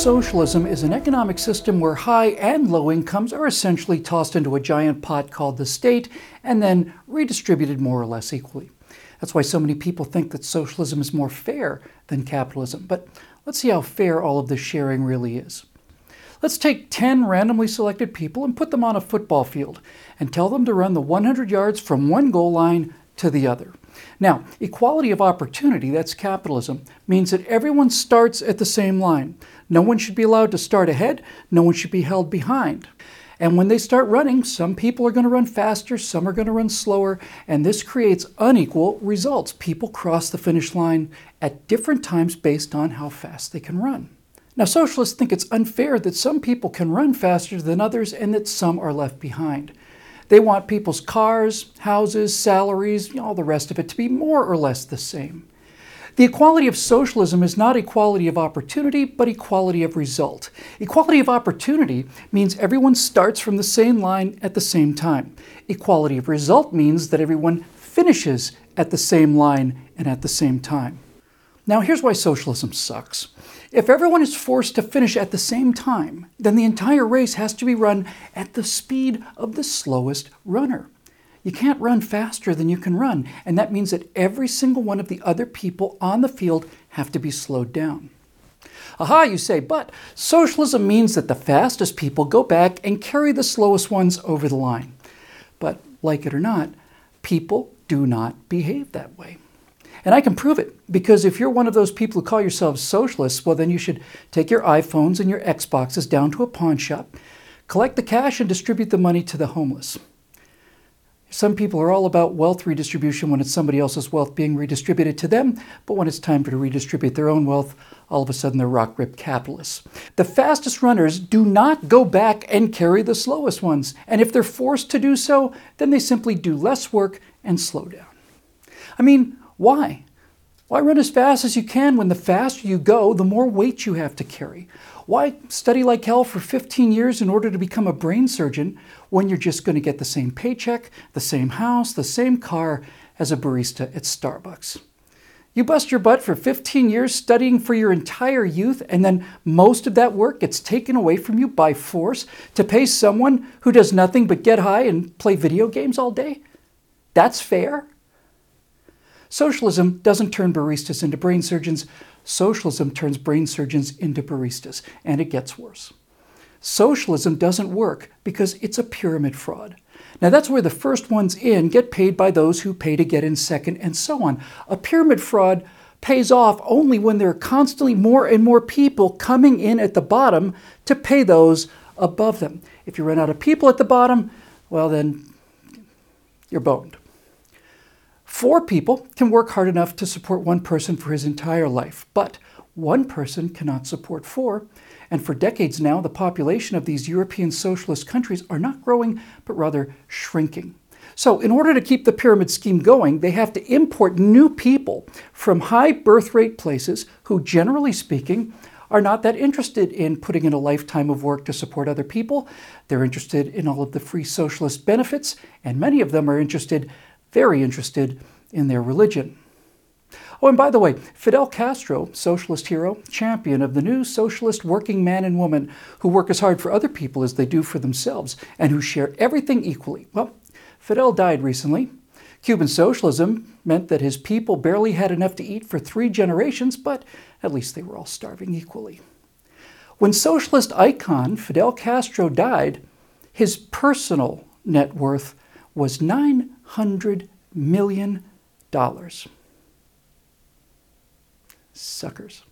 socialism is an economic system where high and low incomes are essentially tossed into a giant pot called the state and then redistributed more or less equally. That's why so many people think that socialism is more fair than capitalism. But let's see how fair all of this sharing really is. Let's take 10 randomly selected people and put them on a football field and tell them to run the 100 yards from one goal line to the other. Now, equality of opportunity, that's capitalism, means that everyone starts at the same line. No one should be allowed to start ahead, no one should be held behind. And when they start running, some people are going to run faster, some are going to run slower, and this creates unequal results. People cross the finish line at different times based on how fast they can run. Now, socialists think it's unfair that some people can run faster than others and that some are left behind. They want people's cars, houses, salaries, all the rest of it to be more or less the same. The equality of socialism is not equality of opportunity, but equality of result. Equality of opportunity means everyone starts from the same line at the same time. Equality of result means that everyone finishes at the same line and at the same time. Now, here's why socialism sucks. If everyone is forced to finish at the same time, then the entire race has to be run at the speed of the slowest runner. You can't run faster than you can run, and that means that every single one of the other people on the field have to be slowed down. Aha, you say, but socialism means that the fastest people go back and carry the slowest ones over the line. But like it or not, people do not behave that way. And I can prove it because if you're one of those people who call yourselves socialists, well, then you should take your iPhones and your Xboxes down to a pawn shop, collect the cash, and distribute the money to the homeless. Some people are all about wealth redistribution when it's somebody else's wealth being redistributed to them, but when it's time for to redistribute their own wealth, all of a sudden they're rock ripped capitalists. The fastest runners do not go back and carry the slowest ones, and if they're forced to do so, then they simply do less work and slow down. I mean, why? Why run as fast as you can when the faster you go, the more weight you have to carry? Why study like hell for 15 years in order to become a brain surgeon when you're just going to get the same paycheck, the same house, the same car as a barista at Starbucks? You bust your butt for 15 years studying for your entire youth, and then most of that work gets taken away from you by force to pay someone who does nothing but get high and play video games all day? That's fair? Socialism doesn't turn baristas into brain surgeons. Socialism turns brain surgeons into baristas, and it gets worse. Socialism doesn't work because it's a pyramid fraud. Now, that's where the first ones in get paid by those who pay to get in second, and so on. A pyramid fraud pays off only when there are constantly more and more people coming in at the bottom to pay those above them. If you run out of people at the bottom, well, then you're boned. Four people can work hard enough to support one person for his entire life, but one person cannot support four. And for decades now, the population of these European socialist countries are not growing, but rather shrinking. So, in order to keep the pyramid scheme going, they have to import new people from high birth rate places who, generally speaking, are not that interested in putting in a lifetime of work to support other people. They're interested in all of the free socialist benefits, and many of them are interested very interested in their religion. Oh, and by the way, Fidel Castro, socialist hero, champion of the new socialist working man and woman who work as hard for other people as they do for themselves and who share everything equally. Well, Fidel died recently. Cuban socialism meant that his people barely had enough to eat for three generations, but at least they were all starving equally. When socialist icon Fidel Castro died, his personal net worth was nine $100 million. Suckers.